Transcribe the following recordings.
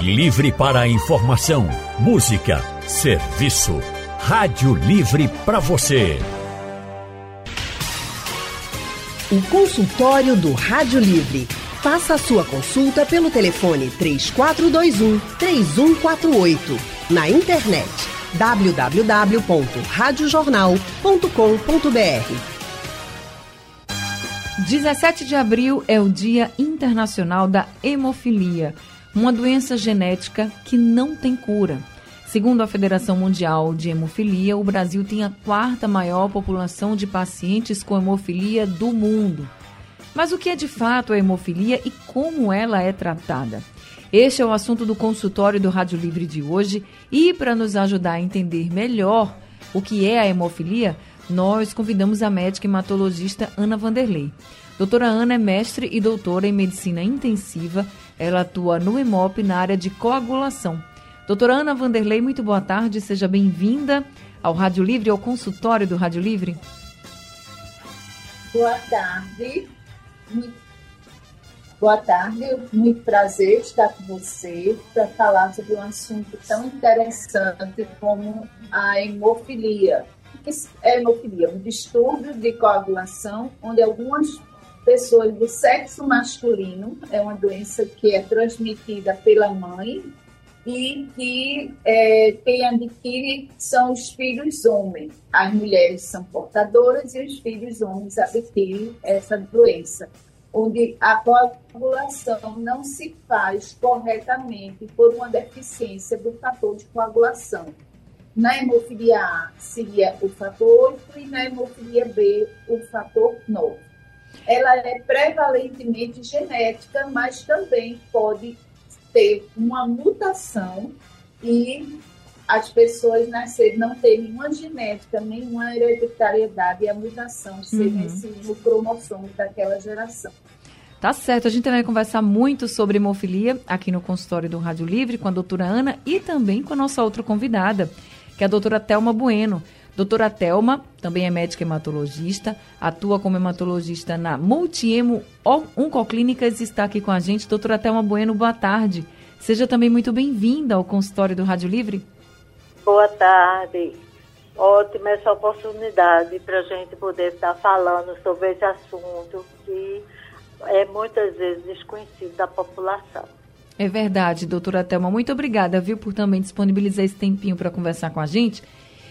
Livre para a informação, música, serviço. Rádio Livre para você. O consultório do Rádio Livre. Faça a sua consulta pelo telefone 3421 3148. Na internet www.radiojornal.com.br. 17 de abril é o Dia Internacional da Hemofilia, uma doença genética que não tem cura. Segundo a Federação Mundial de Hemofilia, o Brasil tem a quarta maior população de pacientes com hemofilia do mundo. Mas o que é de fato a hemofilia e como ela é tratada? Este é o assunto do consultório do Rádio Livre de hoje e para nos ajudar a entender melhor o que é a hemofilia, nós convidamos a médica hematologista Ana Vanderlei. Doutora Ana é mestre e doutora em medicina intensiva. Ela atua no EMOP na área de coagulação. Doutora Ana Vanderlei, muito boa tarde, seja bem-vinda ao Rádio Livre, ao consultório do Rádio Livre. Boa tarde. Boa tarde, muito prazer estar com você para falar sobre um assunto tão interessante como a hemofilia. O que é hemofilia? Um distúrbio de coagulação onde algumas pessoas do sexo masculino, é uma doença que é transmitida pela mãe e que é, quem adquire são os filhos homens. As mulheres são portadoras e os filhos homens adquirem essa doença, onde a coagulação não se faz corretamente por uma deficiência do fator de coagulação. Na hemofilia A seria o fator 8 e na hemofilia B o fator 9. Ela é prevalentemente genética, mas também pode ter uma mutação e as pessoas nascerem, não ter nenhuma genética, nenhuma hereditariedade e a mutação ser uhum. nesse, no cromossomo daquela geração. Tá certo, a gente vai conversar muito sobre hemofilia aqui no consultório do Rádio Livre com a doutora Ana e também com a nossa outra convidada, que é a doutora Thelma Bueno. Doutora Thelma também é médica hematologista, atua como hematologista na Multiemo Oncoclínicas e está aqui com a gente. Doutora Thelma Bueno, boa tarde. Seja também muito bem-vinda ao consultório do Rádio Livre. Boa tarde. Ótima essa oportunidade para a gente poder estar falando sobre esse assunto que é muitas vezes desconhecido da população. É verdade, doutora Thelma. Muito obrigada, viu, por também disponibilizar esse tempinho para conversar com a gente.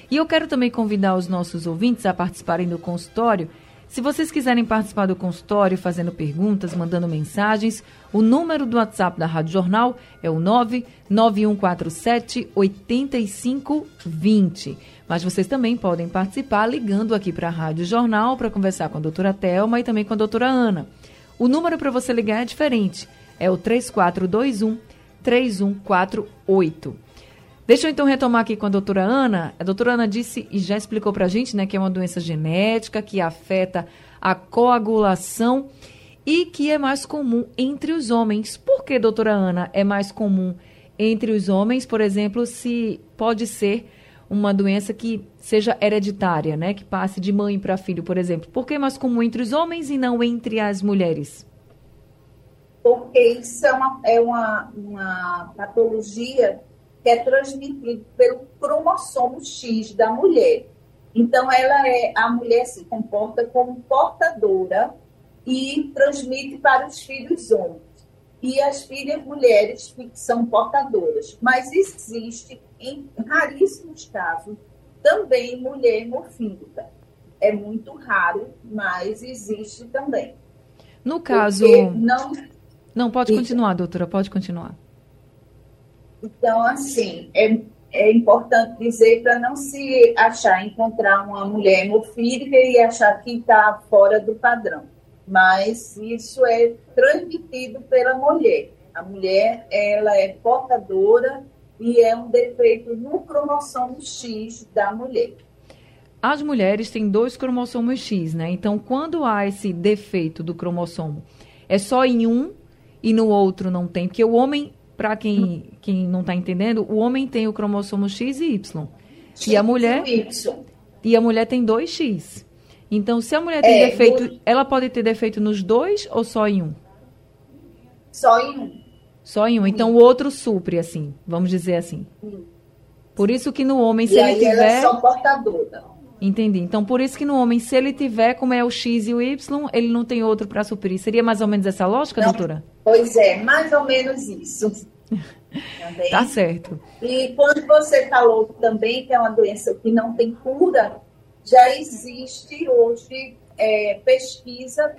E eu quero também convidar os nossos ouvintes a participarem do consultório. Se vocês quiserem participar do consultório, fazendo perguntas, mandando mensagens, o número do WhatsApp da Rádio Jornal é o 99147 8520. Mas vocês também podem participar ligando aqui para a Rádio Jornal para conversar com a doutora Thelma e também com a doutora Ana. O número para você ligar é diferente, é o 3421 3148. Deixa eu então retomar aqui com a doutora Ana. A doutora Ana disse e já explicou para a gente né, que é uma doença genética que afeta a coagulação e que é mais comum entre os homens. Por que, doutora Ana, é mais comum entre os homens? Por exemplo, se pode ser uma doença que seja hereditária, né? Que passe de mãe para filho, por exemplo. Por que é mais comum entre os homens e não entre as mulheres? Porque isso é uma, é uma, uma patologia que é transmitido pelo cromossomo X da mulher. Então, ela é, a mulher se comporta como portadora e transmite para os filhos homens. E as filhas mulheres são portadoras. Mas existe, em raríssimos casos, também mulher hemofílica. É muito raro, mas existe também. No caso. não, não, pode continuar, doutora, pode continuar. Então, assim, é, é importante dizer para não se achar, encontrar uma mulher hemofílica e achar que está fora do padrão. Mas isso é transmitido pela mulher. A mulher, ela é portadora e é um defeito no cromossomo X da mulher. As mulheres têm dois cromossomos X, né? Então, quando há esse defeito do cromossomo, é só em um e no outro não tem, porque o homem para quem, quem não está entendendo, o homem tem o cromossomo X e Y. X e a mulher. Y. E a mulher tem dois X. Então, se a mulher tem é, defeito, ela pode ter defeito nos dois ou só em um? Só em um. Só em um. Então o outro supre, assim, vamos dizer assim. Por isso que no homem, se e ele tiver. ela é só portadora. Entendi. Então, por isso que no homem, se ele tiver, como é o X e o Y, ele não tem outro para suprir. Seria mais ou menos essa lógica, Não. doutora? Pois é, mais ou menos isso. Também. Tá certo. E quando você falou também que é uma doença que não tem cura, já existe hoje é, pesquisa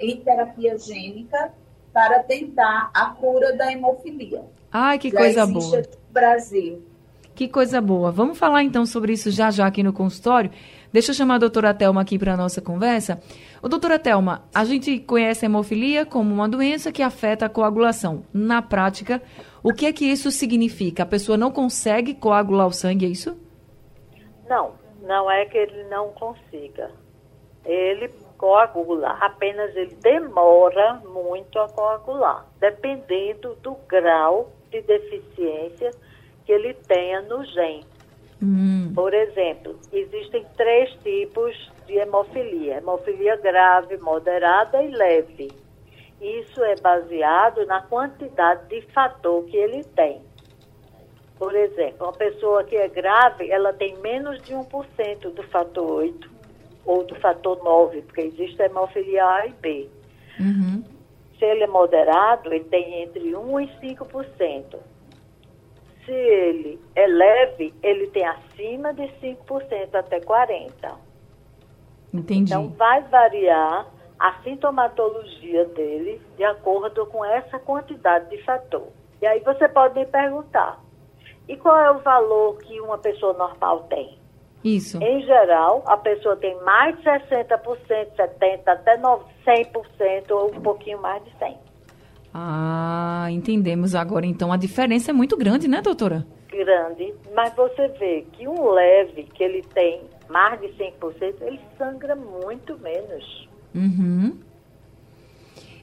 em terapia gênica para tentar a cura da hemofilia. Ai, que já coisa boa. no Brasil. Que coisa boa. Vamos falar então sobre isso já já aqui no consultório. Deixa eu chamar a doutora Thelma aqui para a nossa conversa. Ô, doutora Thelma, a gente conhece a hemofilia como uma doença que afeta a coagulação. Na prática, o que é que isso significa? A pessoa não consegue coagular o sangue, é isso? Não, não é que ele não consiga. Ele coagula, apenas ele demora muito a coagular, dependendo do grau de deficiência que ele tenha no gene. Hum, Por exemplo, existem três tipos de hemofilia: hemofilia grave, moderada e leve. Isso é baseado na quantidade de fator que ele tem. Por exemplo, uma pessoa que é grave, ela tem menos de 1% do fator 8 ou do fator 9, porque existe a hemofilia A e B. uhum. Se ele é moderado, ele tem entre 1 e 5%. Se ele é leve, ele tem acima de 5% até 40%. Entendi. Então, vai variar a sintomatologia dele de acordo com essa quantidade de fator. E aí você pode me perguntar, e qual é o valor que uma pessoa normal tem? Isso. Em geral, a pessoa tem mais de 60%, 70%, até 9- 100% ou um pouquinho mais de 100%. Ah, entendemos agora. Então, a diferença é muito grande, né, doutora? grande, mas você vê que um leve, que ele tem mais de 100%, ele sangra muito menos. Uhum.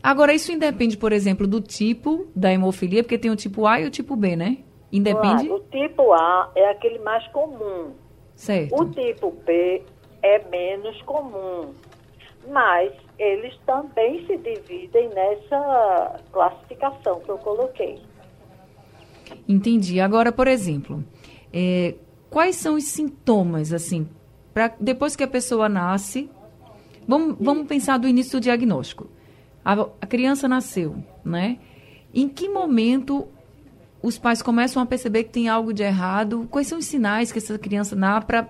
Agora, isso independe, por exemplo, do tipo da hemofilia, porque tem o tipo A e o tipo B, né? Independe? Claro, o tipo A é aquele mais comum. Certo. O tipo B é menos comum. Mas eles também se dividem nessa classificação que eu coloquei. Entendi. Agora, por exemplo, é, quais são os sintomas, assim, pra, depois que a pessoa nasce? Vamos, vamos pensar do início do diagnóstico. A, a criança nasceu, né? Em que momento os pais começam a perceber que tem algo de errado? Quais são os sinais que essa criança dá para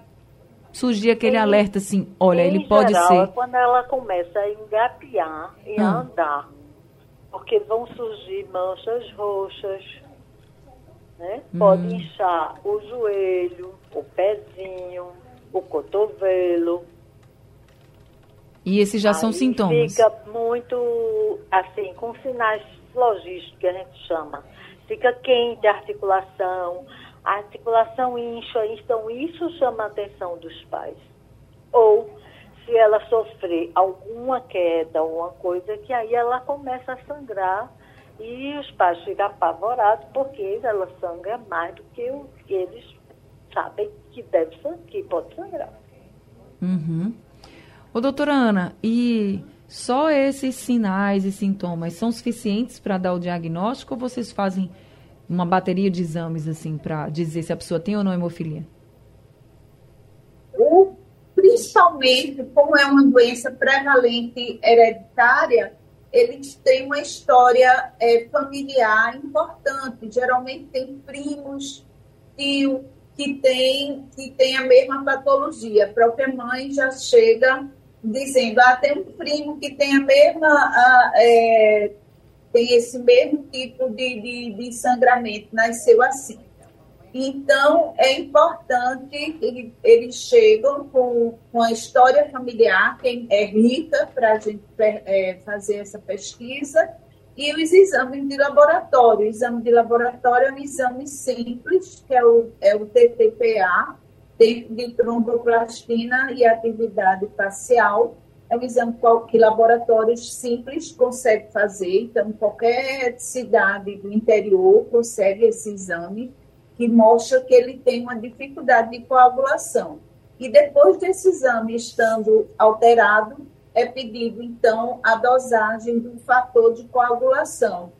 surgir aquele alerta assim? Olha, ele pode geral, ser. É quando ela começa a engapiar e a Hum. andar. Porque vão surgir manchas roxas, né? Hum. Pode inchar o joelho, o pezinho, o cotovelo. E esses já são Aí sintomas. Fica muito, assim, com sinais logísticos que a gente chama. Fica quente a articulação, a articulação incha, então isso chama a atenção dos pais. Ou se ela sofrer alguma queda, alguma coisa, que aí ela começa a sangrar e os pais ficam apavorados porque ela sangra mais do que eles sabem que deve que pode sangrar. Uhum. Ô, doutora Ana, e só esses sinais e sintomas são suficientes para dar o diagnóstico ou vocês fazem uma bateria de exames, assim, para dizer se a pessoa tem ou não hemofilia? Principalmente, como é uma doença prevalente hereditária, eles têm uma história é, familiar importante. Geralmente tem primos, tio, que tem, que tem a mesma patologia. A própria mãe já chega dizendo, ah, tem um primo que tem a mesma, ah, é, tem esse mesmo tipo de, de, de sangramento, nasceu assim. Então, é importante que eles chegam com, com a história familiar, que é rica para a gente é, fazer essa pesquisa, e os exames de laboratório. O exame de laboratório é um exame simples, que é o, é o TTPA, de, de tromboplastina e atividade facial. É um exame que laboratórios simples conseguem fazer, então qualquer cidade do interior consegue esse exame que mostra que ele tem uma dificuldade de coagulação. E depois desse exame estando alterado, é pedido, então, a dosagem do fator de coagulação.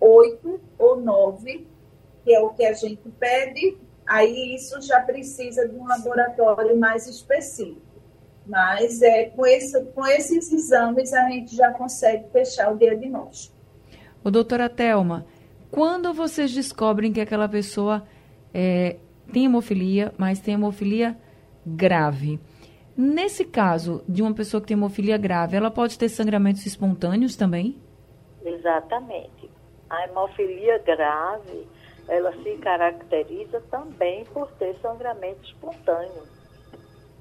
8 ou 9, que é o que a gente pede, aí isso já precisa de um laboratório mais específico. Mas é, com, esse, com esses exames a gente já consegue fechar o diagnóstico. O doutora Thelma, quando vocês descobrem que aquela pessoa é, tem hemofilia, mas tem hemofilia grave, nesse caso de uma pessoa que tem hemofilia grave, ela pode ter sangramentos espontâneos também? Exatamente. A hemofilia grave, ela se caracteriza também por ter sangramento espontâneo,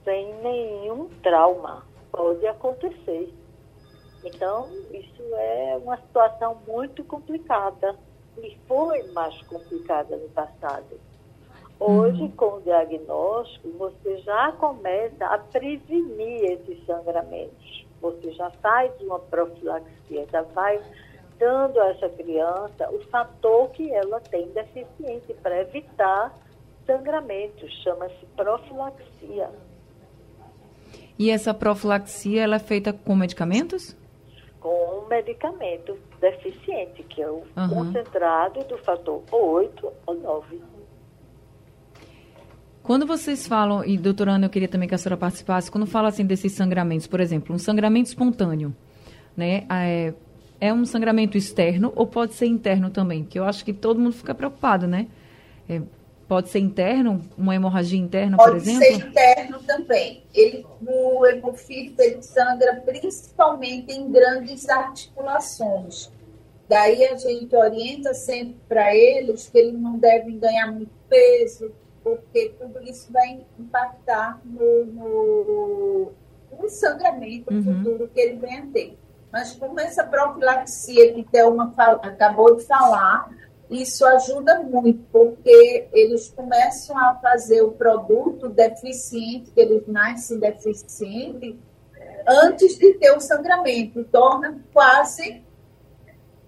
sem nenhum trauma. Pode acontecer. Então, isso é uma situação muito complicada e foi mais complicada no passado. Hoje, uhum. com o diagnóstico, você já começa a prevenir esses sangramentos. Você já faz uma profilaxia, já vai dando a essa criança o fator que ela tem deficiente para evitar sangramentos. Chama-se profilaxia. E essa profilaxia ela é feita com medicamentos? Com um medicamento deficiente, que é o uhum. concentrado do fator 8 ou 9. Quando vocês falam, e doutora Ana, eu queria também que a senhora participasse, quando fala assim desses sangramentos, por exemplo, um sangramento espontâneo, né? É, é um sangramento externo ou pode ser interno também? Porque eu acho que todo mundo fica preocupado, né? É, pode ser interno, uma hemorragia interna, pode por exemplo? Pode ser interno também. Ele, o hemofílico ele sangra principalmente em grandes articulações. Daí a gente orienta sempre para eles que eles não devem ganhar muito peso, porque tudo isso vai impactar no, no, no sangramento uhum. futuro que ele venha a ter. Mas como essa profilaxia que Thelma acabou de falar, isso ajuda muito, porque eles começam a fazer o produto deficiente, que eles nascem deficiente, antes de ter o sangramento, torna quase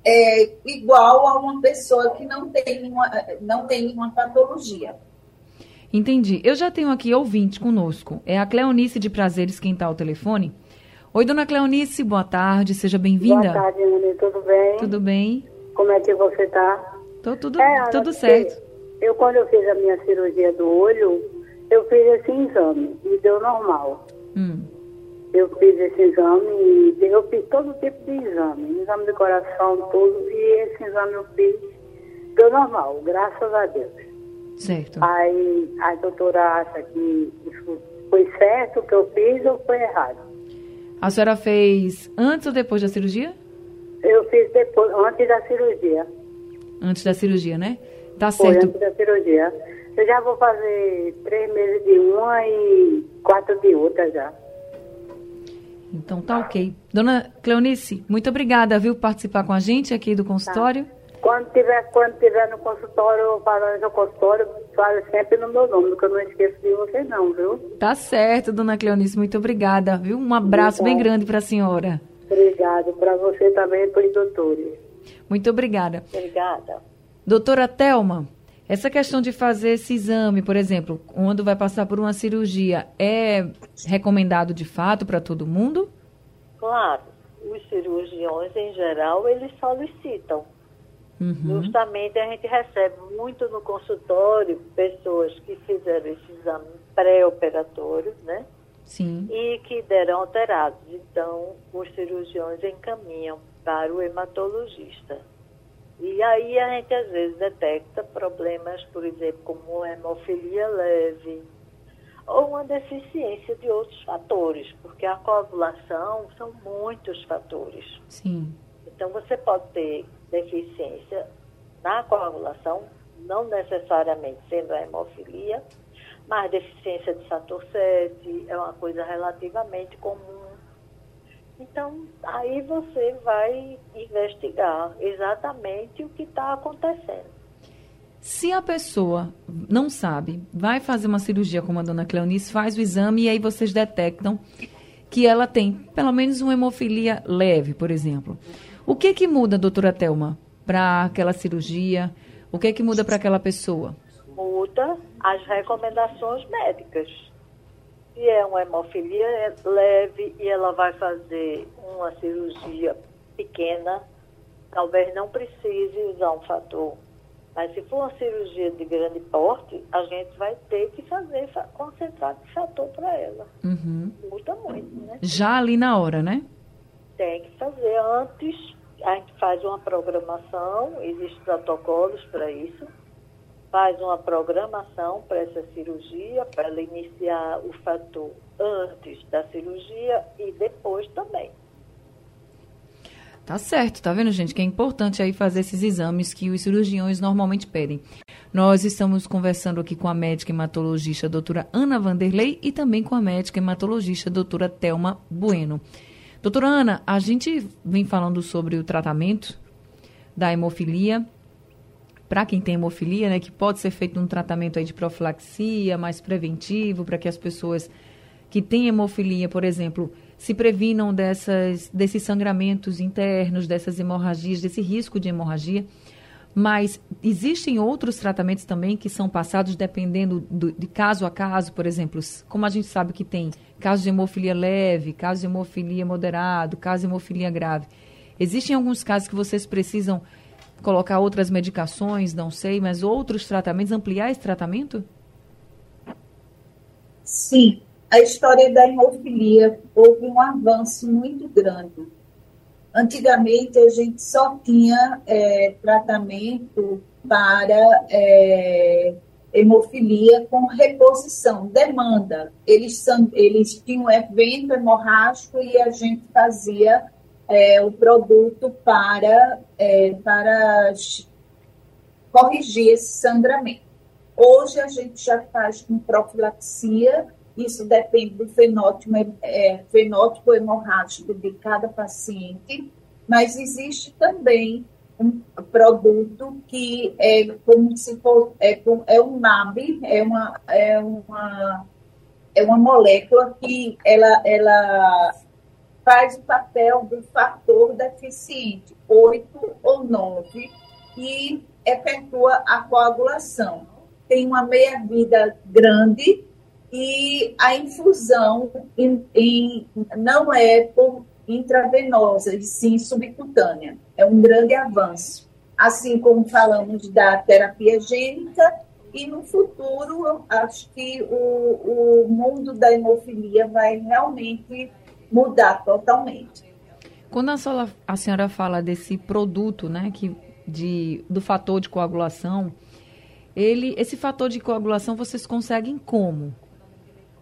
é, igual a uma pessoa que não tem uma, não tem uma patologia. Entendi. Eu já tenho aqui ouvinte conosco. É a Cleonice de Prazeres quem está ao telefone. Oi, dona Cleonice, boa tarde, seja bem-vinda. Boa tarde, Ana, tudo bem? Tudo bem. Como é que você está? Tô tudo, é, tudo certo. Eu, quando eu fiz a minha cirurgia do olho, eu fiz esse exame e deu normal. Hum. Eu fiz esse exame e eu fiz todo tipo de exame, exame de coração, tudo, e esse exame eu fiz, deu normal, graças a Deus. Certo. Aí a doutora acha que foi certo o que eu fiz ou foi errado? A senhora fez antes ou depois da cirurgia? Eu fiz depois, antes da cirurgia. Antes da cirurgia, né? Tá Foi certo. antes da cirurgia. Eu já vou fazer três meses de uma e quatro de outra já. Então tá ok. Dona Cleonice, muito obrigada, viu, por participar com a gente aqui do consultório. Tá. Quando tiver, quando tiver no consultório, falando no consultório, fale sempre no meu nome, porque eu não esqueço de você não, viu? Tá certo, dona Cleonice, muito obrigada, viu? Um abraço bem grande para a senhora. Obrigada, para você também e para os doutores. Muito obrigada. Obrigada. Doutora Telma, essa questão de fazer esse exame, por exemplo, quando vai passar por uma cirurgia, é recomendado de fato para todo mundo? Claro. Os cirurgiões, em geral, eles solicitam Uhum. Justamente a gente recebe muito no consultório pessoas que fizeram esse exame pré-operatório, né? Sim. E que deram alterados. Então, os cirurgiões encaminham para o hematologista. E aí a gente às vezes detecta problemas, por exemplo, como hemofilia leve ou uma deficiência de outros fatores, porque a coagulação são muitos fatores. Sim. Então você pode ter deficiência na coagulação, não necessariamente sendo a hemofilia, mas deficiência de fator 7 é uma coisa relativamente comum. Então, aí você vai investigar exatamente o que está acontecendo. Se a pessoa não sabe, vai fazer uma cirurgia como a dona Cleonice, faz o exame e aí vocês detectam que ela tem pelo menos uma hemofilia leve, por exemplo. O que que muda, doutora Telma, para aquela cirurgia? O que que muda para aquela pessoa? Muda as recomendações médicas. Se é uma hemofilia leve e ela vai fazer uma cirurgia pequena, talvez não precise usar um fator. Mas se for uma cirurgia de grande porte, a gente vai ter que fazer concentrado de fator para ela. Uhum. Muda muito, né? Já ali na hora, né? Tem que fazer antes. A gente faz uma programação, existem protocolos para isso. Faz uma programação para essa cirurgia, para ela iniciar o fator antes da cirurgia e depois também. Tá certo, tá vendo, gente? Que é importante aí fazer esses exames que os cirurgiões normalmente pedem. Nós estamos conversando aqui com a médica hematologista doutora Ana Vanderlei e também com a médica hematologista doutora Telma Bueno. Doutora Ana, a gente vem falando sobre o tratamento da hemofilia. Para quem tem hemofilia, né, que pode ser feito um tratamento aí de profilaxia, mais preventivo, para que as pessoas que têm hemofilia, por exemplo, se previnam dessas, desses sangramentos internos, dessas hemorragias, desse risco de hemorragia. Mas existem outros tratamentos também que são passados dependendo do, de caso a caso, por exemplo, como a gente sabe que tem casos de hemofilia leve, casos de hemofilia moderado, casos de hemofilia grave. Existem alguns casos que vocês precisam colocar outras medicações, não sei, mas outros tratamentos, ampliar esse tratamento? Sim, a história da hemofilia houve um avanço muito grande. Antigamente, a gente só tinha é, tratamento para é, hemofilia com reposição, demanda. Eles, eles tinham evento hemorrágico e a gente fazia é, o produto para, é, para corrigir esse sangramento. Hoje a gente já faz com profilaxia isso depende do fenótipo, é, fenótipo hemorrágico de cada paciente, mas existe também um produto que é como se for é, é um NAB, é uma, é uma é uma molécula que ela, ela faz o papel do fator deficiente, 8 ou 9, e efetua a coagulação. Tem uma meia-vida grande e a infusão em, em, não é por intravenosa, e sim subcutânea. É um grande avanço. Assim como falamos da terapia gênica, e no futuro, acho que o, o mundo da hemofilia vai realmente mudar totalmente. Quando a senhora, a senhora fala desse produto, né, que de, do fator de coagulação, ele, esse fator de coagulação vocês conseguem como?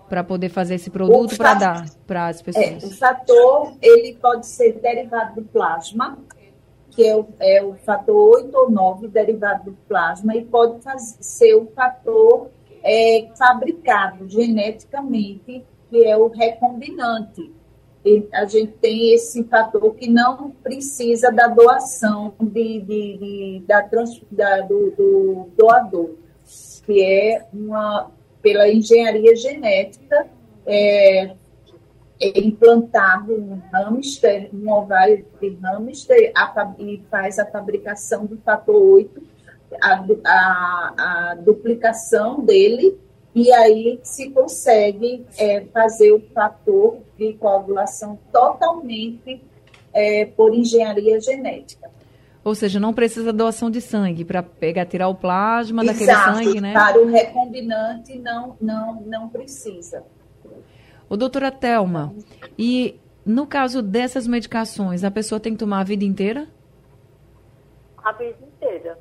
para poder fazer esse produto para dar para as pessoas? É, o fator ele pode ser derivado do plasma, que é o, é o fator 8 ou 9 derivado do plasma, e pode fazer, ser o fator é, fabricado geneticamente, que é o recombinante. A gente tem esse fator que não precisa da doação de, de, de da, trans, da do, do doador, que é uma pela engenharia genética, é, é implantado um hamster, um ovário de hamster, a, e faz a fabricação do fator 8, a, a, a duplicação dele, e aí se consegue é, fazer o fator de coagulação totalmente é, por engenharia genética. Ou seja, não precisa doação de sangue para pegar, tirar o plasma Exato, daquele sangue, né? Para o recombinante não, não, não precisa. O doutora Telma, e no caso dessas medicações, a pessoa tem que tomar a vida inteira? A vida inteira.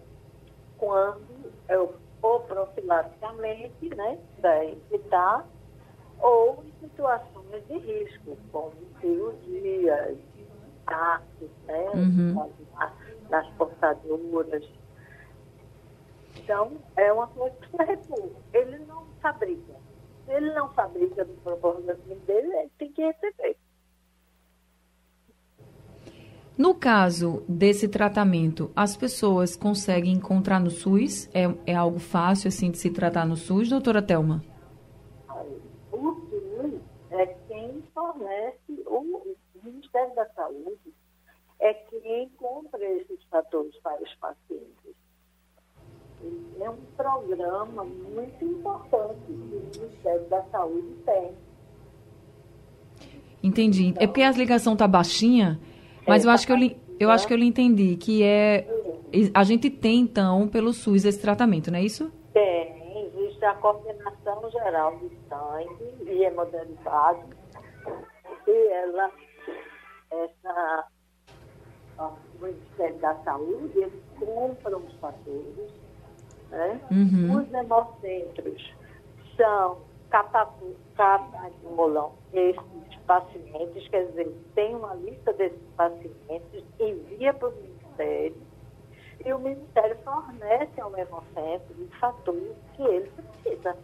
Quando eu, ou profilaticamente, né, para evitar, ou em situações de risco, como cirurgias, cárceres, né, uhum das portadoras. Então, é uma coisa que precisa repor. Ele não fabrica. Se ele não fabrica do proporcionamento dele, ele tem que receber. No caso desse tratamento, as pessoas conseguem encontrar no SUS? É, é algo fácil assim de se tratar no SUS, doutora Thelma? O SUS é quem fornece, o Ministério da Saúde é quem compra esses fatores para os pacientes. É um programa muito importante que o Ministério da Saúde tem. Entendi. Então, é porque a ligação está baixinha, mas é, eu acho que eu li... Eu acho que eu lhe entendi, que é. A gente tem, então, pelo SUS esse tratamento, não é isso? Tem, existe a coordenação geral de sangue e hemoderivados. E ela, essa, o Ministério da Saúde, eles compram os fatores. Né? Uhum. Os hemocentros são catapultam esses pacientes, quer dizer, tem uma lista desses pacientes, envia para o Ministério, e o Ministério fornece ao hemocentro os fatores que ele precisa.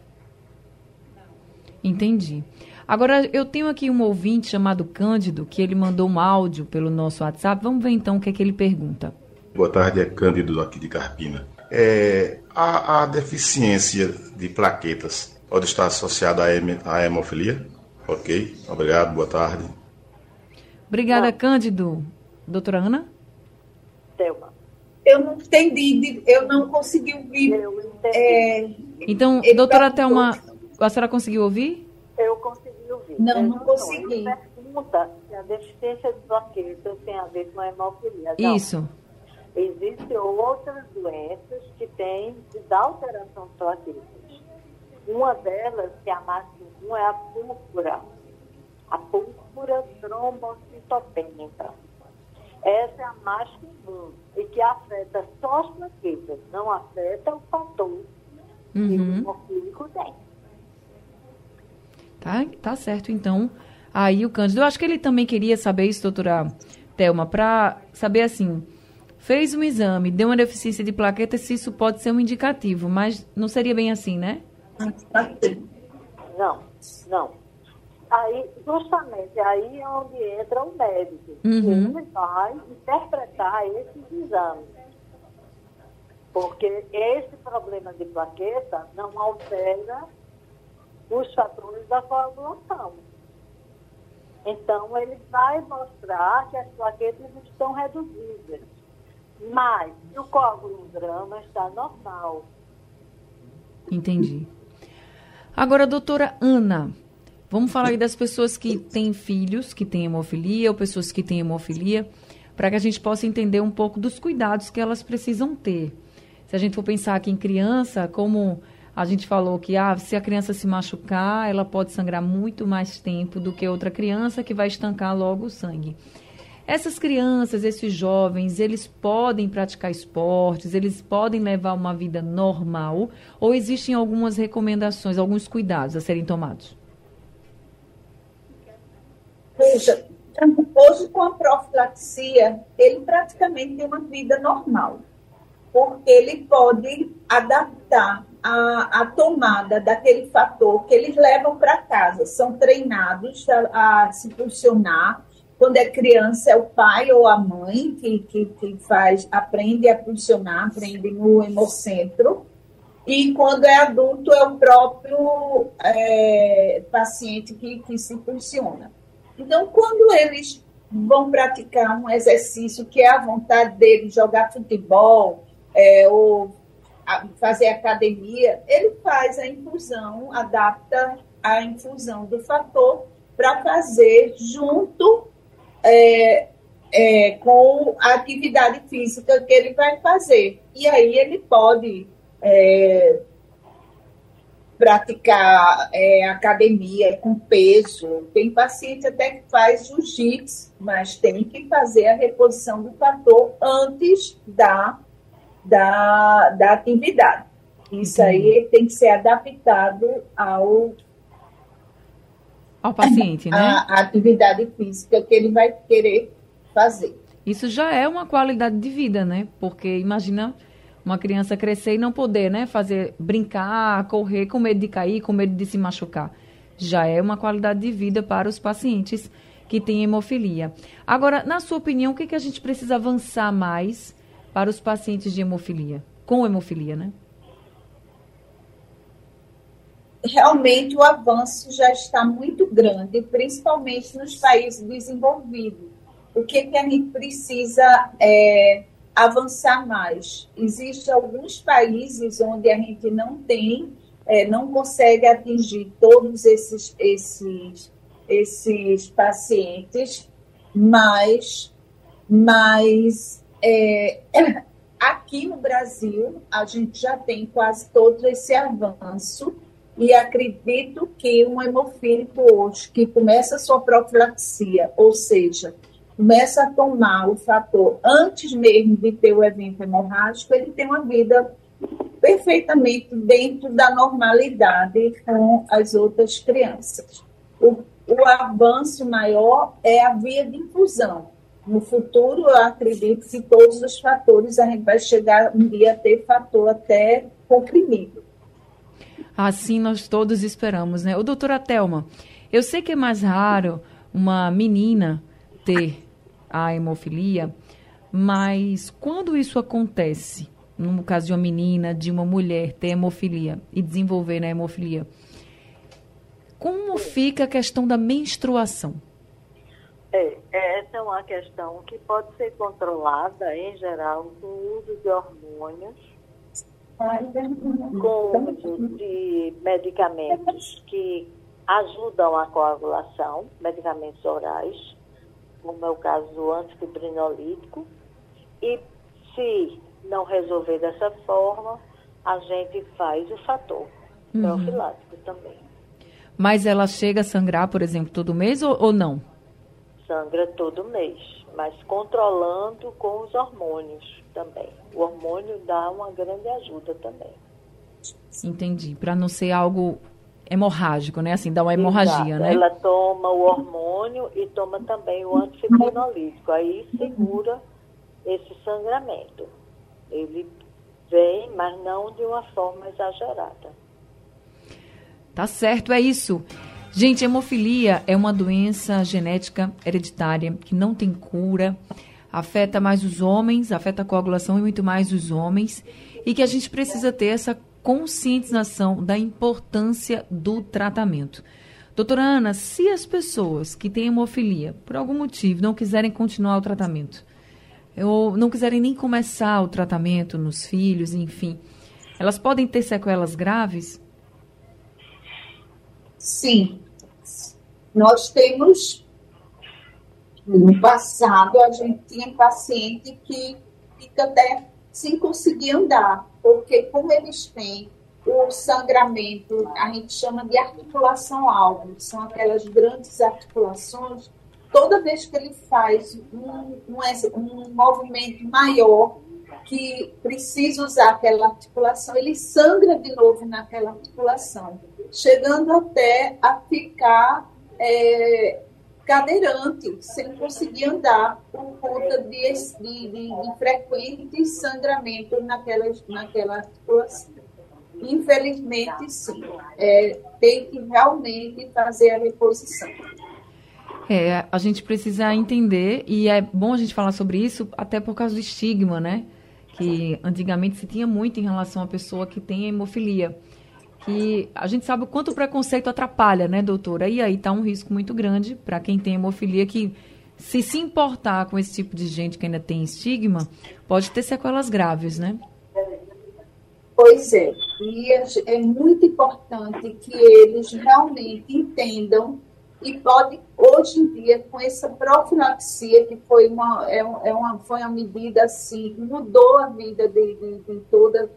Entendi. Agora, eu tenho aqui um ouvinte chamado Cândido, que ele mandou um áudio pelo nosso WhatsApp. Vamos ver então o que é que ele pergunta. Boa tarde, é Cândido aqui de Carpina. É, a, a deficiência de plaquetas pode estar associada à, hemofilia? Ok, obrigado, boa tarde. Obrigada, Cândido. Doutora Ana? Thelma. Eu não entendi, eu não consegui ouvir. É, então, doutora Thelma, a senhora conseguiu ouvir? Eu consegui ouvir. Não, não consegui. Pergunta se a deficiência de bloqueio tem a ver com a hemofilia. Isso. Existem outras doenças que têm da alteração de plaquetas. Uma delas, que é a mais comum, é a púrpura. A púrpura trombocitopênica. Essa é a mais comum e que afeta só as plaquetas, não afeta o fator uhum. que o uhum. hemofílico tem. Tá, tá certo, então. Aí o Cândido, eu acho que ele também queria saber isso, doutora Thelma, para saber assim, fez um exame, deu uma deficiência de plaquetas, se isso pode ser um indicativo, mas não seria bem assim, né? Não, não. Aí, justamente, aí é onde entra o médico. Uhum. Ele vai interpretar esses exames. Porque esse problema de plaqueta não altera os fatores da coagulação. Então, ele vai mostrar que as plaquetas estão reduzidas. Mas o coagulograma está normal. Entendi. Agora, doutora Ana, vamos falar aí das pessoas que têm filhos, que têm hemofilia, ou pessoas que têm hemofilia, para que a gente possa entender um pouco dos cuidados que elas precisam ter. Se a gente for pensar aqui em criança, como a gente falou que ah, se a criança se machucar, ela pode sangrar muito mais tempo do que outra criança que vai estancar logo o sangue. Essas crianças, esses jovens, eles podem praticar esportes, eles podem levar uma vida normal ou existem algumas recomendações, alguns cuidados a serem tomados? Veja, hoje com a profilaxia, ele praticamente tem uma vida normal, porque ele pode adaptar a, a tomada daquele fator que eles levam para casa, são treinados a, a se posicionar quando é criança, é o pai ou a mãe que, que, que faz, aprende a funcionar, aprende no hemocentro. E quando é adulto, é o próprio é, paciente que, que se funciona. Então, quando eles vão praticar um exercício que é a vontade deles, jogar futebol é, ou fazer academia, ele faz a infusão, adapta a infusão do fator para fazer junto é, é, com a atividade física que ele vai fazer. E aí ele pode é, praticar é, academia com peso. Tem paciente até que faz jiu-jitsu, mas tem que fazer a reposição do fator antes da, da, da atividade. Isso aí tem que ser adaptado ao ao paciente, né? A, a atividade física que ele vai querer fazer. Isso já é uma qualidade de vida, né? Porque imagina uma criança crescer e não poder, né, fazer brincar, correr com medo de cair, com medo de se machucar. Já é uma qualidade de vida para os pacientes que têm hemofilia. Agora, na sua opinião, o que, que a gente precisa avançar mais para os pacientes de hemofilia, com hemofilia, né? Realmente o avanço já está muito grande, principalmente nos países desenvolvidos. O que, que a gente precisa é, avançar mais? Existem alguns países onde a gente não tem, é, não consegue atingir todos esses, esses, esses pacientes, mas Mas é, aqui no Brasil, a gente já tem quase todo esse avanço e acredito que um hemofílico hoje que começa a sua profilaxia, ou seja, começa a tomar o fator antes mesmo de ter o evento hemorrágico, ele tem uma vida perfeitamente dentro da normalidade com as outras crianças. O, o avanço maior é a via de infusão. No futuro, eu acredito que todos os fatores a gente vai chegar um dia a ter fator até comprimido. Assim nós todos esperamos, né? O doutora Thelma, eu sei que é mais raro uma menina ter a hemofilia, mas quando isso acontece, no caso de uma menina, de uma mulher ter hemofilia e desenvolver na hemofilia, como fica a questão da menstruação? É, essa é uma questão que pode ser controlada, em geral, com o uso de hormônios com uso de medicamentos que ajudam a coagulação, medicamentos orais, como é o caso do antifibrinolítico. E se não resolver dessa forma, a gente faz o fator uhum. profilático também. Mas ela chega a sangrar, por exemplo, todo mês ou, ou não? Sangra todo mês, mas controlando com os hormônios também. O hormônio dá uma grande ajuda também. Entendi. Para não ser algo hemorrágico, né? Assim, dá uma hemorragia, Exato. né? Ela toma o hormônio e toma também o antifibrinolítico. Aí segura esse sangramento. Ele vem, mas não de uma forma exagerada. Tá certo, é isso. Gente, hemofilia é uma doença genética hereditária que não tem cura afeta mais os homens, afeta a coagulação e muito mais os homens, e que a gente precisa ter essa conscientização da importância do tratamento. Doutora Ana, se as pessoas que têm hemofilia, por algum motivo, não quiserem continuar o tratamento, ou não quiserem nem começar o tratamento nos filhos, enfim, elas podem ter sequelas graves? Sim. Nós temos no passado, a gente tinha paciente que fica até sem conseguir andar, porque como eles têm o sangramento, a gente chama de articulação alvo, são aquelas grandes articulações, toda vez que ele faz um, um, um movimento maior, que precisa usar aquela articulação, ele sangra de novo naquela articulação, chegando até a ficar é, cadeirante, sem conseguir andar por conta de, de, de, frequentes sangramentos naquela, naquela articulação. Infelizmente, sim. É, tem que realmente fazer a reposição. É, a gente precisa entender, e é bom a gente falar sobre isso, até por causa do estigma, né? Que antigamente se tinha muito em relação à pessoa que tem hemofilia que a gente sabe o quanto o preconceito atrapalha, né, doutora? E aí está um risco muito grande para quem tem hemofilia que se se importar com esse tipo de gente que ainda tem estigma, pode ter sequelas graves, né? Pois é, e é, muito importante que eles realmente entendam e pode hoje em dia com essa profilaxia que foi uma é, é uma foi uma medida assim mudou a vida de, de, de toda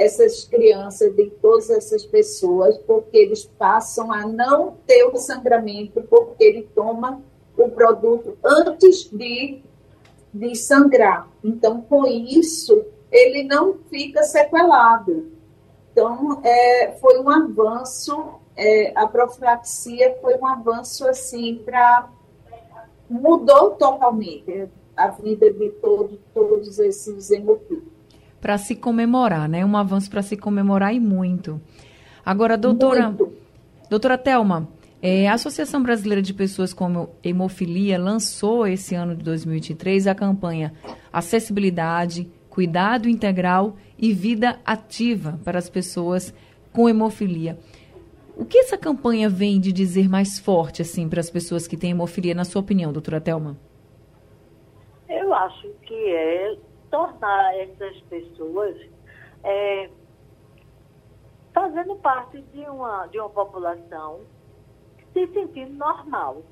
essas crianças, de todas essas pessoas, porque eles passam a não ter o sangramento, porque ele toma o produto antes de, de sangrar. Então, com isso, ele não fica sequelado. Então, é, foi um avanço, é, a profilaxia foi um avanço assim para. mudou totalmente a vida de todo, todos esses hemofílicos para se comemorar, né? Um avanço para se comemorar e muito. Agora, doutora, muito. doutora Telma, é, a Associação Brasileira de Pessoas com Hemofilia lançou esse ano de 2023 a campanha Acessibilidade, Cuidado Integral e Vida Ativa para as pessoas com hemofilia. O que essa campanha vem de dizer mais forte assim para as pessoas que têm hemofilia, na sua opinião, doutora Telma? Eu acho que é tornar essas pessoas é, fazendo parte de uma, de uma população se sentindo normal.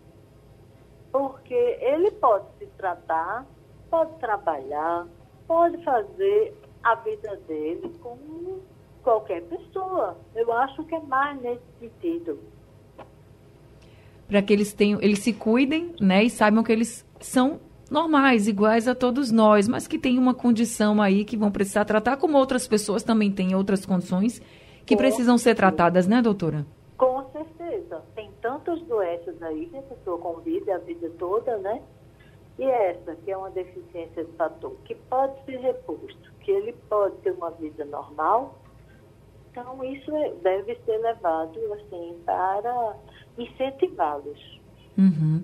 Porque ele pode se tratar pode trabalhar, pode fazer a vida dele como qualquer pessoa. Eu acho que é mais nesse sentido. Para que eles tenham, eles se cuidem, né, e saibam que eles são normais, iguais a todos nós, mas que tem uma condição aí que vão precisar tratar, como outras pessoas também têm outras condições que Com precisam ser tratadas, né, doutora? Com certeza. Tem tantas doenças aí que a pessoa convive a vida toda, né? E essa, que é uma deficiência de fator, que pode ser reposto, que ele pode ter uma vida normal, então isso é, deve ser levado, assim, para incentivá-los. Uhum.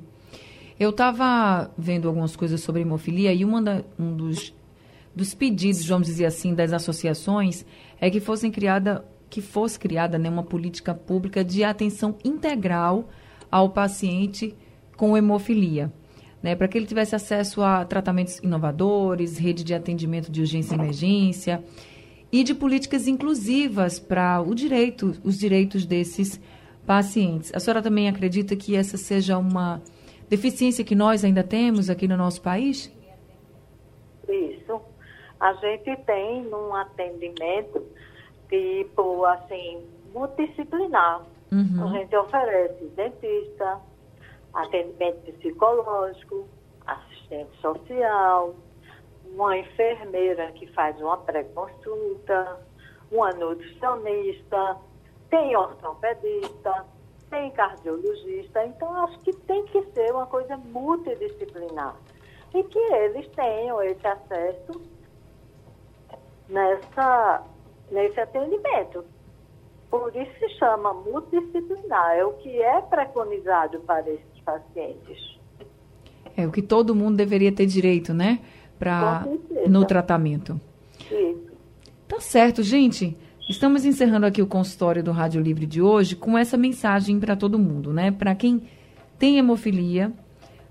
Eu estava vendo algumas coisas sobre hemofilia e uma da, um dos, dos pedidos, vamos dizer assim, das associações é que fossem criada, que fosse criada né, uma política pública de atenção integral ao paciente com hemofilia. Né, para que ele tivesse acesso a tratamentos inovadores, rede de atendimento de urgência e emergência e de políticas inclusivas para o direito, os direitos desses pacientes. A senhora também acredita que essa seja uma deficiência que nós ainda temos aqui no nosso país? Isso. A gente tem um atendimento tipo assim, multidisciplinar. Uhum. A gente oferece dentista, atendimento psicológico, assistente social, uma enfermeira que faz uma pré-consulta, uma nutricionista, tem ortopedista, tem cardiologista, então acho que tem que ser uma coisa multidisciplinar e que eles tenham esse acesso nessa, nesse atendimento. Por isso se chama multidisciplinar, é o que é preconizado para esses pacientes. É o que todo mundo deveria ter direito, né? Pra, no tratamento. Isso. Tá certo, gente. Estamos encerrando aqui o consultório do Rádio Livre de hoje com essa mensagem para todo mundo, né? Para quem tem hemofilia,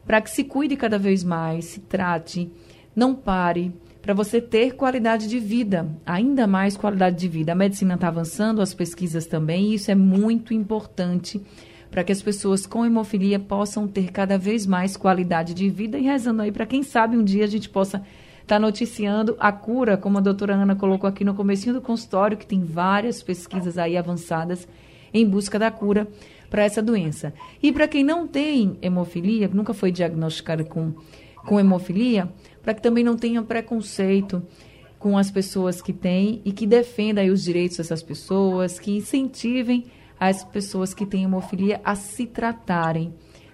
para que se cuide cada vez mais, se trate, não pare, para você ter qualidade de vida, ainda mais qualidade de vida. A medicina está avançando, as pesquisas também, e isso é muito importante para que as pessoas com hemofilia possam ter cada vez mais qualidade de vida e rezando aí para quem sabe um dia a gente possa está noticiando a cura, como a doutora Ana colocou aqui no comecinho do consultório, que tem várias pesquisas aí avançadas em busca da cura para essa doença. E para quem não tem hemofilia, nunca foi diagnosticado com, com hemofilia, para que também não tenha preconceito com as pessoas que têm e que defendam os direitos dessas pessoas, que incentivem as pessoas que têm hemofilia a se tratarem,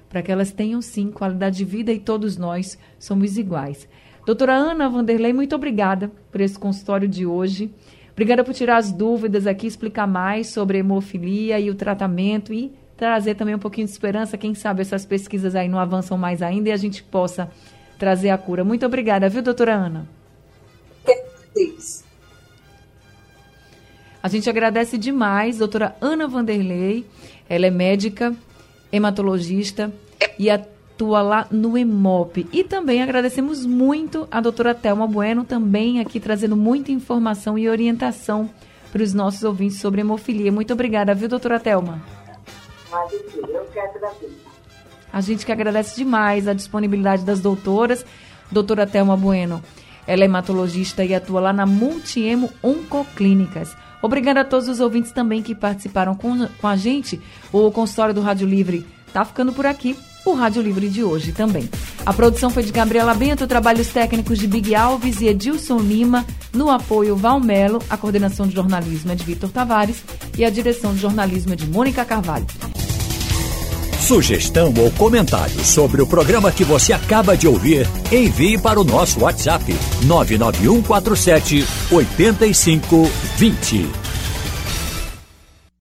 para que elas tenham sim qualidade de vida e todos nós somos iguais. Doutora Ana Vanderlei, muito obrigada por esse consultório de hoje. Obrigada por tirar as dúvidas aqui, explicar mais sobre hemofilia e o tratamento e trazer também um pouquinho de esperança. Quem sabe essas pesquisas aí não avançam mais ainda e a gente possa trazer a cura. Muito obrigada, viu, doutora Ana? A gente agradece demais, doutora Ana Vanderlei. Ela é médica, hematologista e a atua lá no EMOP. E também agradecemos muito a doutora Thelma Bueno, também aqui trazendo muita informação e orientação para os nossos ouvintes sobre hemofilia. Muito obrigada, viu, doutora Thelma? Eu que agradeço. A gente que agradece demais a disponibilidade das doutoras. Doutora Thelma Bueno, ela é hematologista e atua lá na Multiemo Oncoclínicas. Obrigada a todos os ouvintes também que participaram com, com a gente. O consultório do Rádio Livre está ficando por aqui o Rádio Livre de hoje também. A produção foi de Gabriela Bento, trabalhos técnicos de Big Alves e Edilson Lima, no apoio Valmelo, a coordenação de jornalismo é de Vitor Tavares e a direção de jornalismo é de Mônica Carvalho. Sugestão ou comentário sobre o programa que você acaba de ouvir, envie para o nosso WhatsApp 99147 8520.